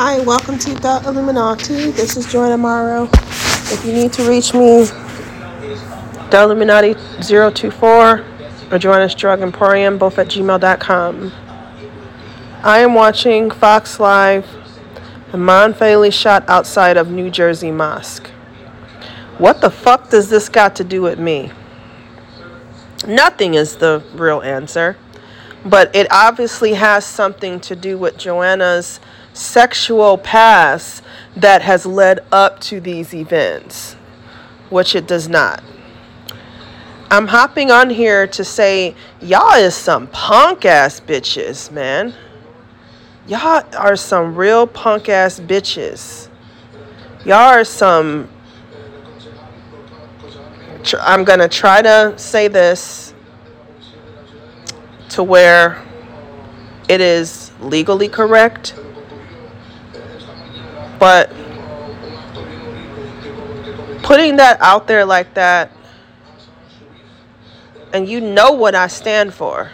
Hi, welcome to the Illuminati. This is Joanna Morrow. If you need to reach me, the Illuminati 024 or Joanna's Drug Emporium, both at gmail.com. I am watching Fox Live. Imam Faili shot outside of New Jersey Mosque. What the fuck does this got to do with me? Nothing is the real answer. But it obviously has something to do with Joanna's sexual past that has led up to these events, which it does not. I'm hopping on here to say, y'all is some punk ass bitches, man. Y'all are some real punk ass bitches. Y'all are some. I'm to try to say this to where it is legally correct but putting that out there like that, and you know what I stand for.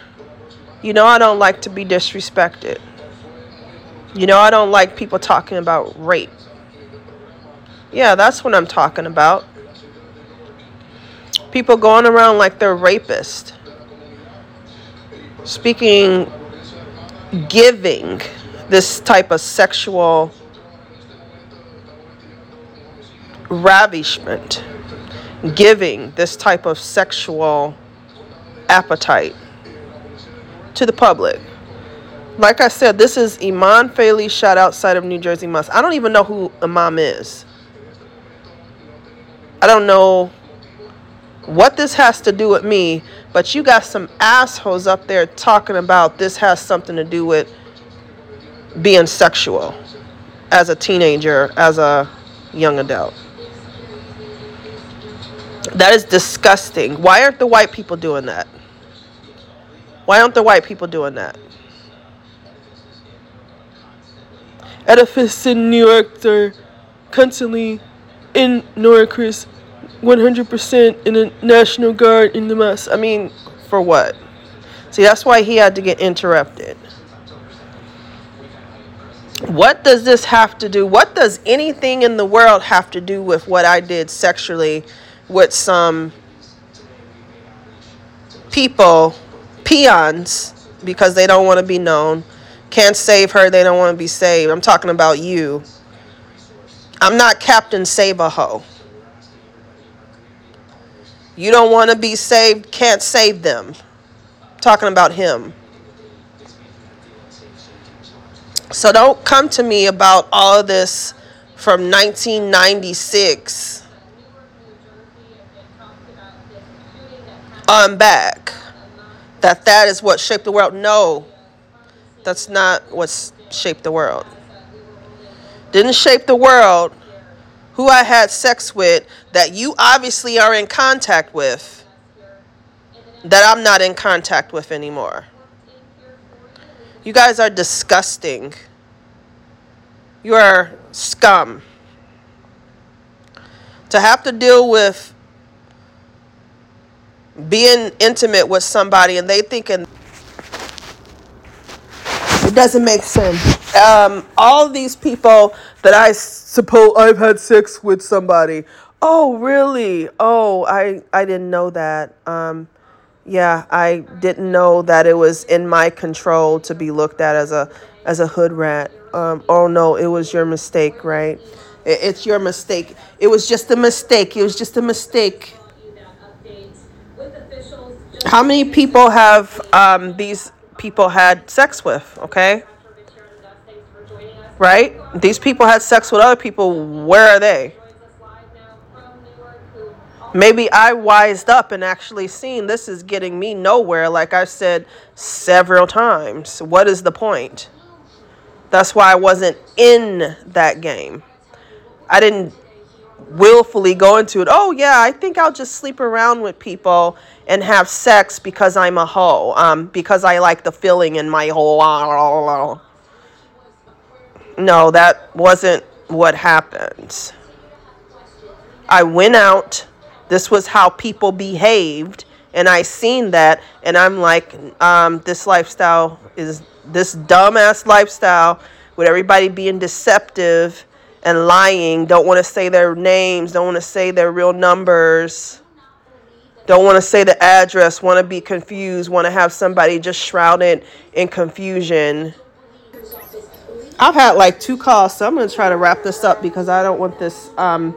You know I don't like to be disrespected. You know I don't like people talking about rape. Yeah, that's what I'm talking about. People going around like they're rapists. Speaking, giving this type of sexual ravishment, giving this type of sexual appetite to the public. Like I said, this is Iman Faili shot outside of New Jersey Mosque. I don't even know who Imam is. I don't know what this has to do with me, but you got some assholes up there talking about this has something to do with being sexual as a teenager, as a young adult. That is disgusting. Why aren't the white people doing that? Why aren't the white people doing that? Edifice in New York, they're constantly in Norcris, 100% in the National Guard in the mess. I mean, for what? See, that's why he had to get interrupted. What does this have to do? What does anything in the world have to do with what I did sexually with some people, peons, because they don't want to be known. Can't save her, they don't want to be saved. I'm talking about you. I'm not Captain Save a Ho. You don't want to be saved, can't save them. I'm talking about him. So don't come to me about all of this from 1996 I'm back. That that is what shaped the world. No, that's not what shaped the world. Didn't shape the world. Who I had sex with that you obviously are in contact with that I'm not in contact with anymore. You guys are disgusting. You are scum. To have to deal with being intimate with somebody and they thinking it doesn't make sense. Um, all these people that I suppose I've had sex with somebody. Oh, really? Oh, I I didn't know that. Um, yeah, I didn't know that it was in my control to be looked at as a as a hood rat. Um, oh no, it was your mistake, right? It, it's your mistake. It was just a mistake. It was just a mistake. How many people have um, these people had sex with? Okay. Right? These people had sex with other people. Where are they? Maybe I wised up and actually seen this is getting me nowhere, like I've said several times. What is the point? That's why I wasn't in that game. I didn't willfully go into it. Oh yeah, I think I'll just sleep around with people and have sex because I'm a hoe. Um, because I like the feeling in my whole. No, that wasn't what happened. I went out. This was how people behaved, and I seen that, and I'm like, um, this lifestyle is this dumbass lifestyle with everybody being deceptive and lying, don't want to say their names, don't want to say their real numbers, don't want to say the address, want to be confused, want to have somebody just shrouded in confusion. I've had like two calls, so I'm going to try to wrap this up because I don't want this um,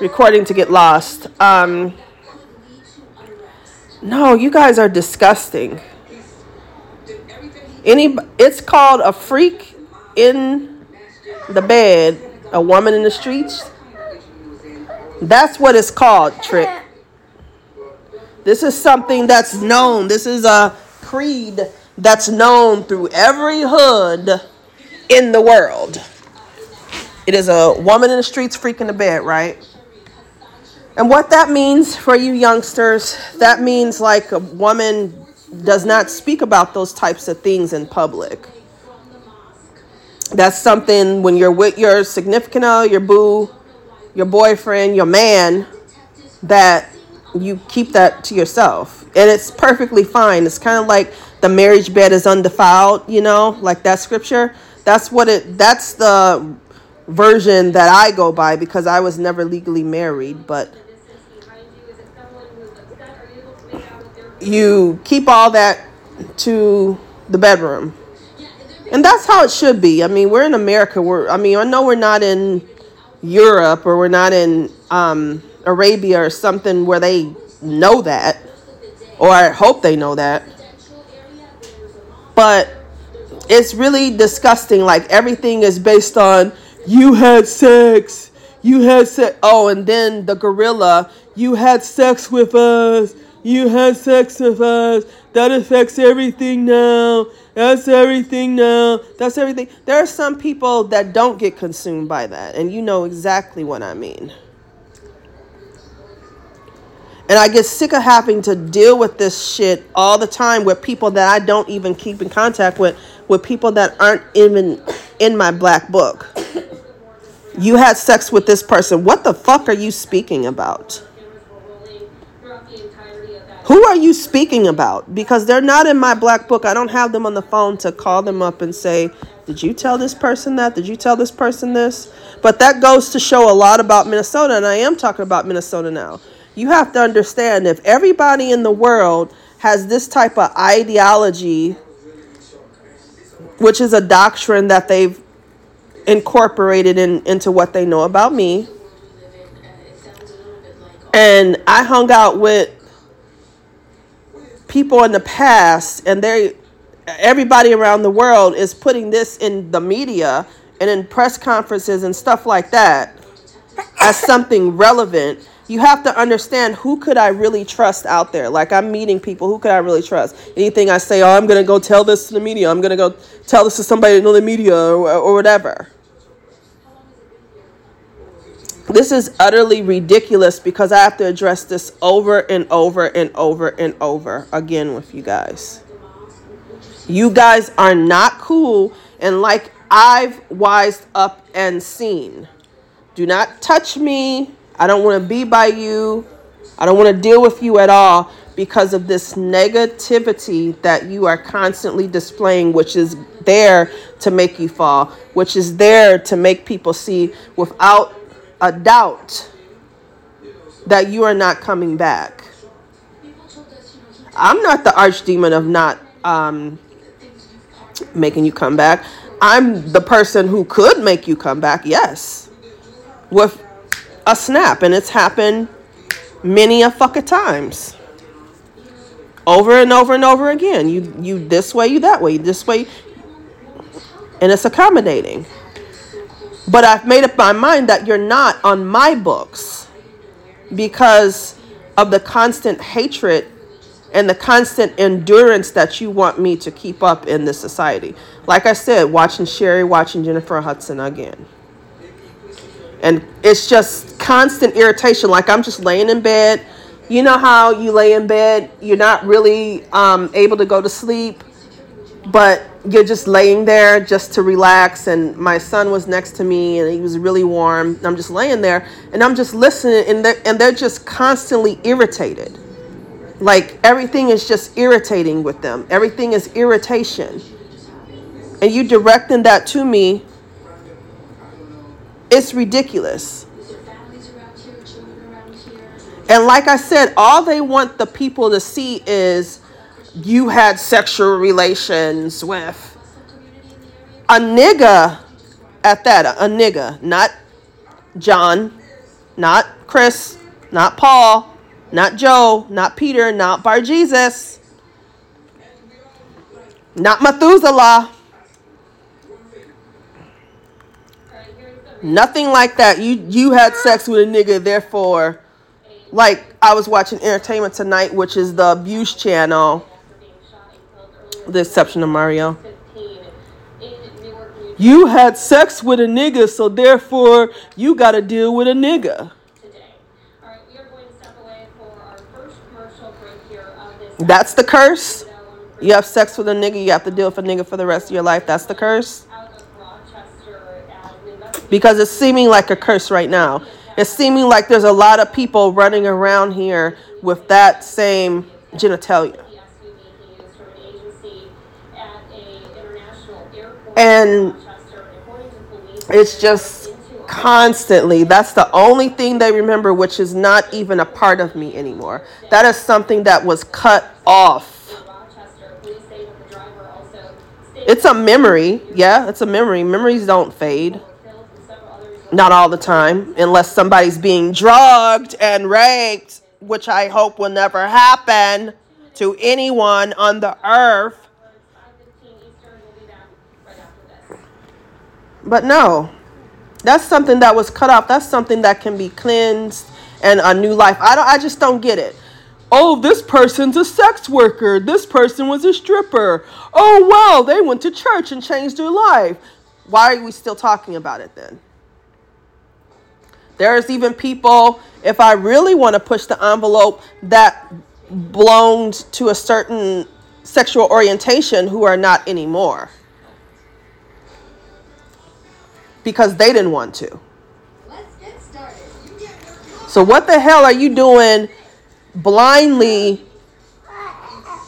recording to get lost. Um, no, you guys are disgusting. Any, it's called a freak in the bed, a woman in the streets. That's what it's called, trick. This is something that's known. This is a creed that's known through every hood in the world. It is a woman in the streets freaking the bed, right? And what that means for you youngsters, that means like a woman does not speak about those types of things in public. That's something when you're with your significant other, your boo, your boyfriend, your man, that you keep that to yourself. And it's perfectly fine. It's kind of like the marriage bed is undefiled, you know, like that scripture. That's what it that's the version that I go by because I was never legally married, but you keep all that to the bedroom. And that's how it should be. I mean, we're in America. We're I mean, I know we're not in Europe or we're not in um, Arabia or something where they know that, or I hope they know that. But it's really disgusting. Like everything is based on you had sex, you had sex. Oh, and then the gorilla, you had sex with us you had sex with us. That affects everything now. That's everything now. That's everything. There are some people that don't get consumed by that, and you know exactly what I mean. And I get sick of having to deal with this shit all the time with people that I don't even keep in contact with, with people that aren't even in my black book. You had sex with this person. What the fuck are you speaking about? Who are you speaking about? Because they're not in my black book. I don't have them on the phone to call them up and say, Did you tell this person that? Did you tell this person this? But that goes to show a lot about Minnesota, and I am talking about Minnesota now. You have to understand if everybody in the world has this type of ideology, which is a doctrine that they've incorporated in, into what they know about me. And I hung out with people in the past and they everybody around the world is putting this in the media and in press conferences and stuff like that as something relevant. You have to understand who could i really trust out there? Like i'm meeting people who could i really trust? Anything i say oh i'm gonna go tell this to the media i'm gonna go tell this to somebody in the media or, or whatever this is utterly ridiculous because I have to address this over and over and over and over again with you guys. You guys are not cool, and like I've wised up and seen, do not touch me. I don't want to be by you. I don't want to deal with you at all because of this negativity that you are constantly displaying, which is there to make you fall, which is there to make people see without a doubt that you are not coming back. I'm not the archdemon of not um, making you come back. I'm the person who could make you come back, yes, with a snap. And it's happened many a fucking times. Over and over and over again. You you this way, you that way, this way. And it's accommodating. But I've made up my mind that you're not on my books because of the constant hatred and the constant endurance that you want me to keep up in this society. Like I said, watching Sherri, watching Jennifer Hudson again. And it's just constant irritation. Like I'm just laying in bed. You know how you lay in bed, you're not really um, able to go to sleep but you're just laying there just to relax and my son was next to me and he was really warm. I'm just laying there and i'm just listening and they're, and they're just constantly irritated. Like everything is just irritating with them. Everything is irritation. And you directing that to me, it's ridiculous. And like I said, all they want the people to see is you had sexual relations with a nigga at that, a nigga, not John, not Chris, not Paul, not Joe, not Peter, not Bar Jesus, not Methuselah. Nothing like that. You you had sex with a nigga, therefore, like I was watching Entertainment Tonight, which is the abuse channel. The exception of Mario. You had sex with a nigga, so therefore you got to deal with a nigga. That's the curse. You have sex with a nigga, you have to deal with a nigga for the rest of your life. That's the curse. Because it's seeming like a curse right now. It's seeming like there's a lot of people running around here with that same genitalia. And it's just constantly. That's the only thing they remember, which is not even a part of me anymore. That is something that was cut off. It's a memory. Yeah, it's a memory. Memories don't fade. Not all the time, unless somebody's being drugged and raped, which I hope will never happen to anyone on the earth. But no, that's something that was cut off. That's something that can be cleansed and a new life. I don't I just don't get it. Oh, this person's a sex worker. This person was a stripper. Oh, well, they went to church and changed their life. Why are we still talking about it then? There's even people, if I really want to push the envelope, that belonged to a certain sexual orientation who are not anymore because they didn't want to. So, what the hell are you doing blindly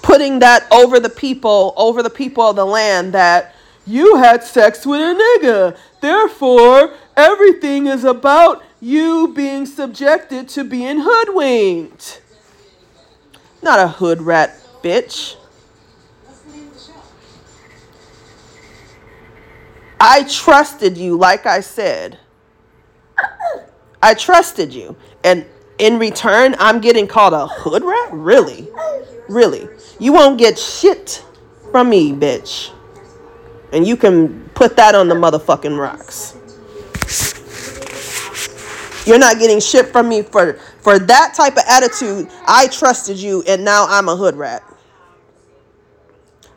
putting that over the people, over the people of the land that you had sex with a nigga? Therefore, everything is about you being subjected to being hoodwinked. Not a hood rat, bitch. I trusted you, like I said. I trusted you. And in return, I'm getting called a hood rat? Really? Really? You won't get shit from me, bitch. And you can put that on the motherfucking rocks. You're not getting shit from me for for that type of attitude. I trusted you and now I'm a hood rat.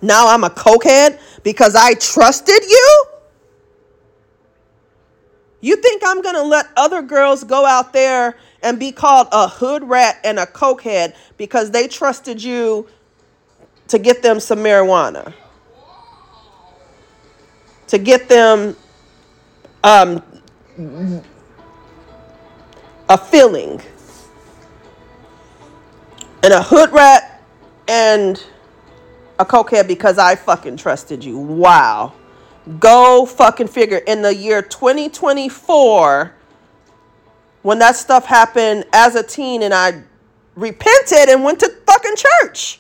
Now I'm a cokehead because I trusted you? You think I'm going to let other girls go out there and be called a hood rat and a cokehead because they trusted you to get them some marijuana? To get them um, a feeling. And a hood rat and a cokehead because I fucking trusted you. Wow. Go fucking figure. In the year 2024, when that stuff happened as a teen and I repented and went to fucking church.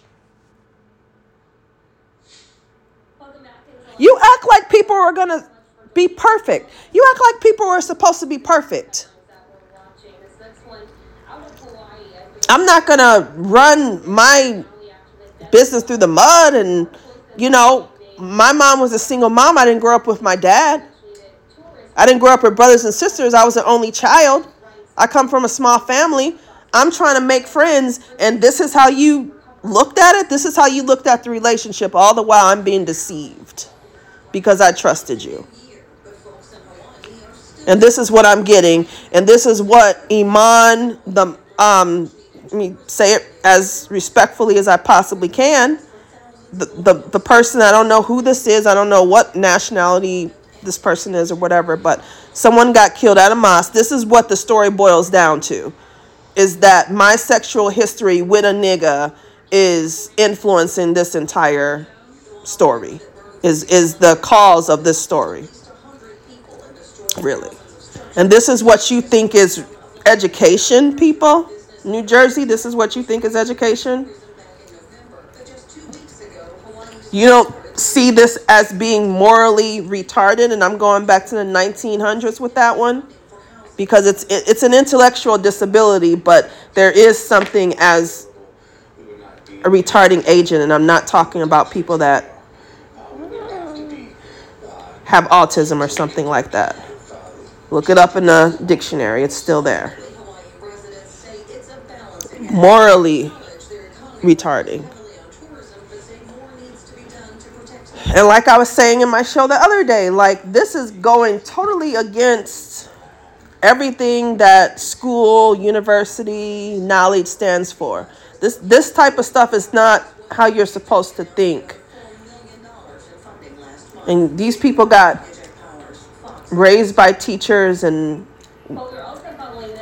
You act like people are going to be perfect. You act like people are supposed to be perfect. I'm not going to run my business through the mud and, you know, my mom was a single mom. I didn't grow up with my dad. I didn't grow up with brothers and sisters. I was an only child. I come from a small family. I'm trying to make friends, and this is how you looked at it. This is how you looked at the relationship. All the while, I'm being deceived because I trusted you. And this is what I'm getting, and this is what Iman, the um, let me say it as respectfully as I possibly can the, the, the person, I don't know who this is, I don't know what nationality this person is or whatever, but someone got killed at a mosque. This is what the story boils down to is that my sexual history with a nigga is influencing this entire story. is is the cause of this story really and this is what you think is education people new jersey this is what you think is education you don't see this as being morally retarded and i'm going back to the 1900s with that one because it's it, it's an intellectual disability but there is something as a retarding agent and i'm not talking about people that have autism or something like that. Look it up in the dictionary. It's still there. Morally retarding And like I was saying in my show the other day, like this is going totally against everything that school, university, knowledge stands for. This this type of stuff is not how you're supposed to think. And these people got raised by teachers and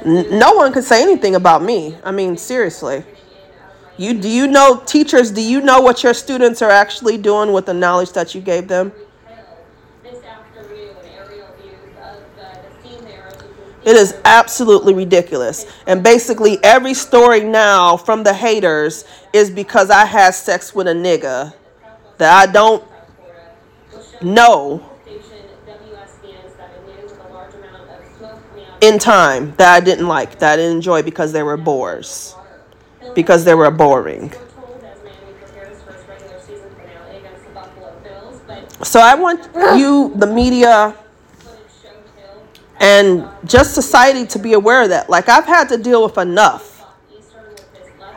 no one could say anything about me. I mean, seriously. You do you know teachers, do you know what your students are actually doing with the knowledge that you gave them? It is absolutely ridiculous. And basically every story now from the haters is because I had sex with a nigga that I don't know in time that I didn't like, that I didn't enjoy because they were bores because they were boring. So I want you, the media, and just society to be aware of that. Like, I've had to deal with enough.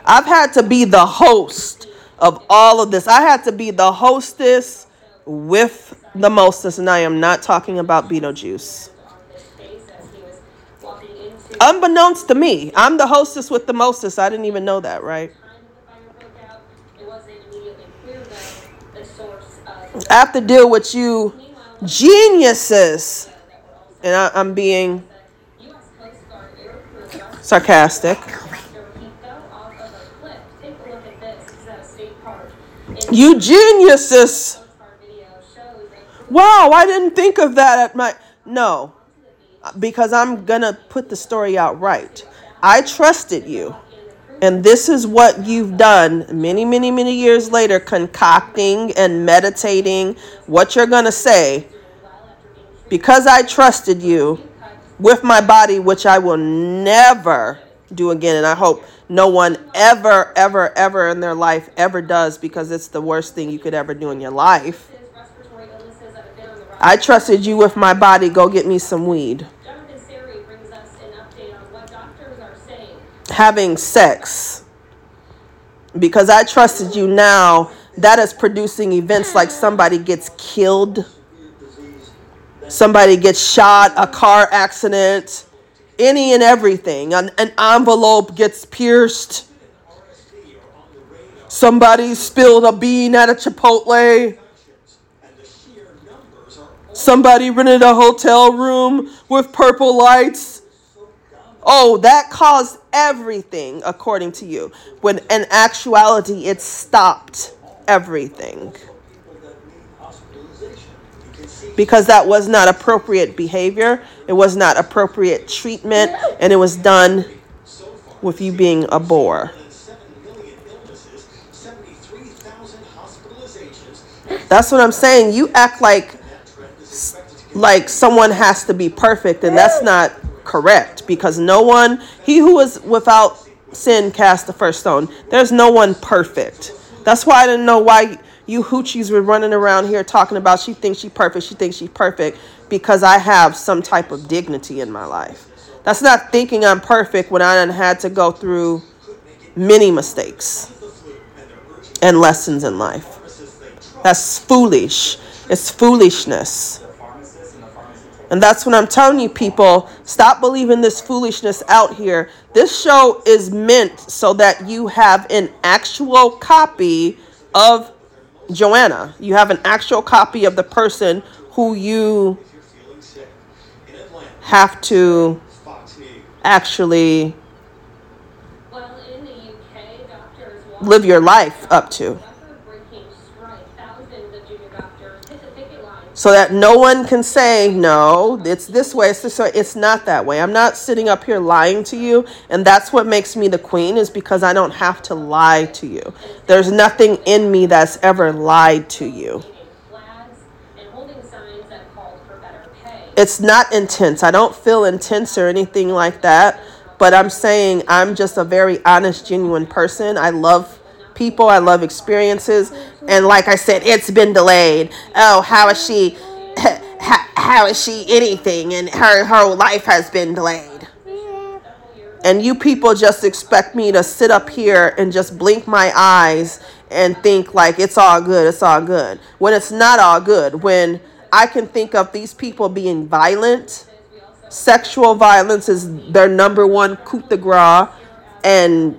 I've had to be the host of all of this. I had to be the hostess with the mostest, and I am not talking about Beetlejuice. Unbeknownst to me, I'm the hostess with the mostest. I didn't even know that, right? I have to deal with you geniuses. And I, I'm being sarcastic. You geniuses. Wow, I didn't think of that at my. No because I'm going to put the story out right. I trusted you. And this is what you've done many, many, many years later, concocting and meditating what you're going to say. Because I trusted you with my body, which I will never do again. And I hope no one ever, ever, ever in their life ever does because it's the worst thing you could ever do in your life. I trusted you with my body. Go get me some weed. Having sex. Because I trusted you now, that is producing events like somebody gets killed, somebody gets shot, a car accident, any and everything. An, an envelope gets pierced. Somebody spilled a bean at a Chipotle. Somebody rented a hotel room with purple lights. Oh, that caused everything, according to you. When in actuality, it stopped everything. Because that was not appropriate behavior, it was not appropriate treatment, and it was done with you being a bore. That's what I'm saying. You act like like someone has to be perfect and that's not correct because no one he who is without sin cast the first stone. There's no one perfect. That's why i didn't know why you hoochies were running around here talking about she thinks she's perfect she thinks she's perfect because i have some type of dignity in my life. That's not thinking i'm perfect when i had to go through many mistakes and lessons in life. That's foolish. It's foolishness and that's what I'm telling you, people. Stop believing this foolishness out here. This show is meant so that you have an actual copy of Joanna. You have an actual copy of the person who you have to actually live your life up to. So that no one can say no it's this way it's it's not that way. I'm not sitting up here lying to you and that's what makes me the queen is because i don't have to lie to you. There's nothing in me that's ever lied to you. It's not intense. I don't feel intense or anything like that but i'm saying i'm just a very honest genuine person. I love people. I love experiences. And like I said, it's been delayed. Oh, how is she? How, is she anything? And her her life has been delayed. And you people just expect me to sit up here and just blink my eyes and think like it's all good, it's all good. When it's not all good. When I can think of these people being violent, sexual violence is their number one coup de grace, and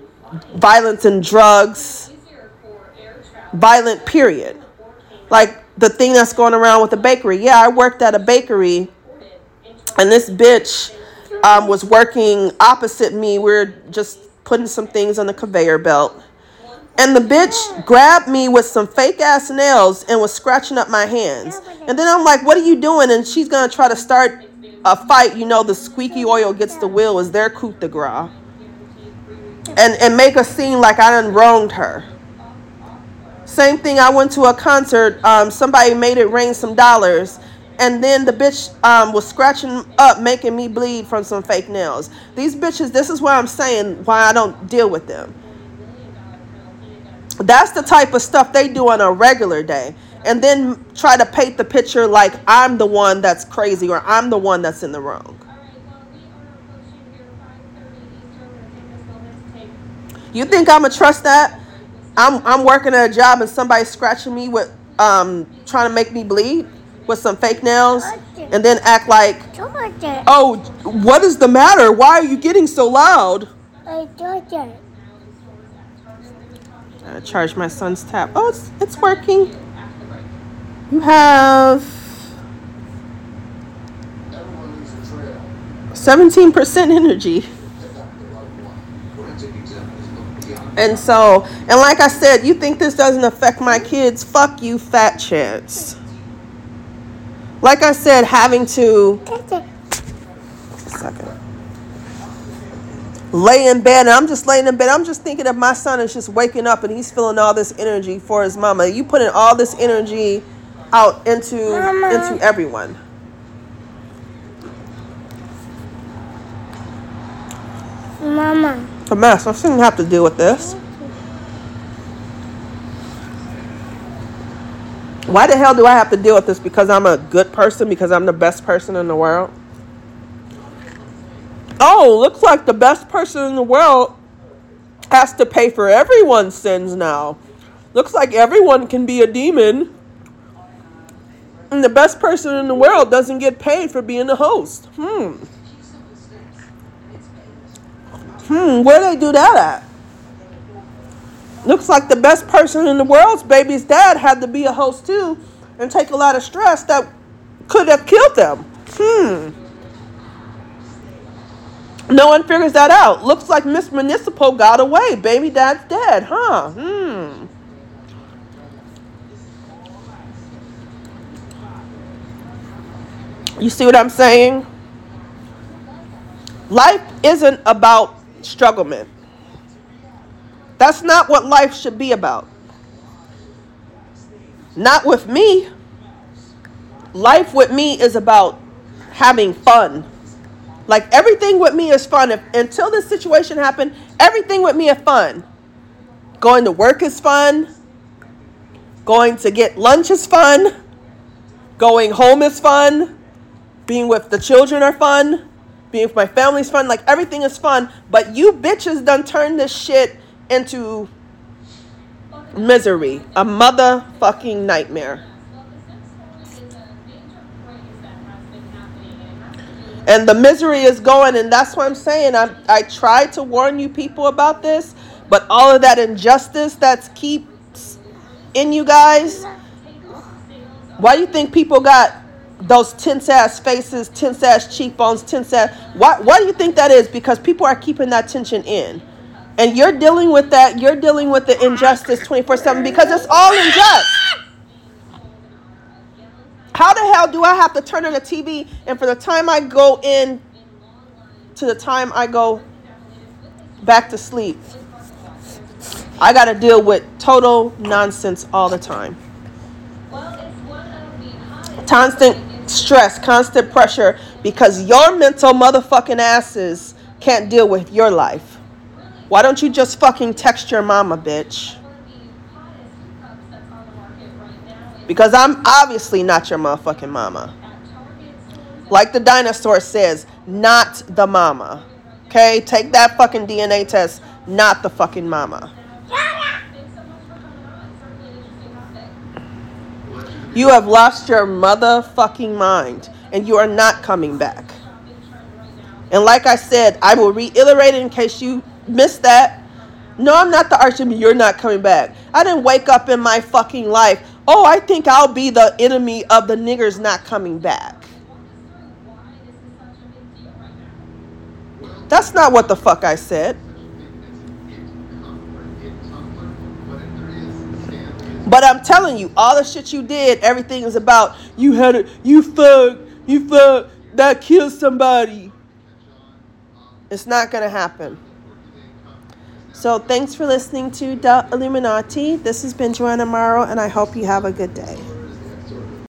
violence and drugs, violent period. Like the thing that's going around with the bakery. Yeah, I worked at a bakery, and this bitch um, was working opposite me. We are just putting some things on the conveyor belt. And the bitch grabbed me with some fake ass nails and was scratching up my hands. And then I'm like, what are you doing? And she's to try to start a fight. You know, the squeaky oil gets the wheel is their coup de grace and and make a scene like I done wronged her. Same thing. I went to a concert. Um, somebody made it rain some dollars, and then the bitch um, was scratching up, making me bleed from some fake nails. These bitches. This is why I'm saying why I don't deal with them. That's the type of stuff they do on a regular day. And then try to paint the picture like I'm the one that's crazy or I'm the one that's in the wrong. You think I'm gonna trust that? I'm I'm working at a job and somebody's scratching me with um trying to make me bleed with some fake nails and then act like Oh, what is the matter? Why are you getting so loud? I charge my son's tap. Oh, it's it's working. You have 17% energy. And so, and like I said, you think this doesn't affect my kids? Fuck you, fat chance. Like I said, having to. Second. Lay in bed, and I'm just laying in bed. I'm just thinking of my son is just waking up and he's feeling all this energy for his mama. You putting all this energy out into mama. into everyone. Mama a mess. I shouldn't have to deal with this. Why the hell do I have to deal with this? Because I'm a good person? Because I'm the best person in the world? Oh, looks like the best person in the world has to pay for everyone's sins now. Looks like everyone can be a demon. And the best person in the world doesn't get paid for being a host. Hmm. Hmm, where they do that at? Looks like the best person in the world's baby's dad had to be a host too and take a lot of stress that could have killed them. Hmm. No one figures that out. Looks like Miss Municipal got away. Baby dad's dead, huh? Hmm. You see what I'm saying? Life isn't about strugglement. That's not what life should be about. Not with me. Life with me is about having fun. Like everything with me is fun. If, until this situation happened, everything with me is fun. Going to work is fun. Going to get lunch is fun. Going home is fun. Being with the children are fun being with my family's fun. Like everything is fun. But you bitches done turned this shit into misery. A motherfucking nightmare. And the misery is going, and that's what I'm saying. I I tried to warn you people about this, but all of that injustice that's keeps in you guys. Why do you think people got those tense ass faces, tense ass cheekbones, tense ass. Why, why do you think that is? Because people are keeping that tension in. And you're dealing with that, you're dealing with the injustice 24 7 because it's all unjust. How the hell do I have to turn on the TV and for the time I go in to the time I go back to sleep, I got to deal with total nonsense all the time. Constant stress, constant pressure because your mental motherfucking asses can't deal with your life. Why don't you just fucking text your mama, bitch? Because I'm obviously not your motherfucking mama. Like the dinosaur says, not the mama. Okay? Take that fucking DNA test, not the fucking mama. You have lost your motherfucking mind and you are not coming back. And like I said, I will reiterate it in case you missed that. No, I'm not the archimate. You're not coming back. I didn't wake up in my fucking life. Oh, I think I'll be the enemy of the niggers not coming back. That's not what the fuck I said. But I'm telling you, all the shit you did, everything is about you had it, you fuck, you fuck, that killed somebody. It's not gonna happen. So thanks for listening to The Illuminati. This has been Joanna Morrow, and I hope you have a good day.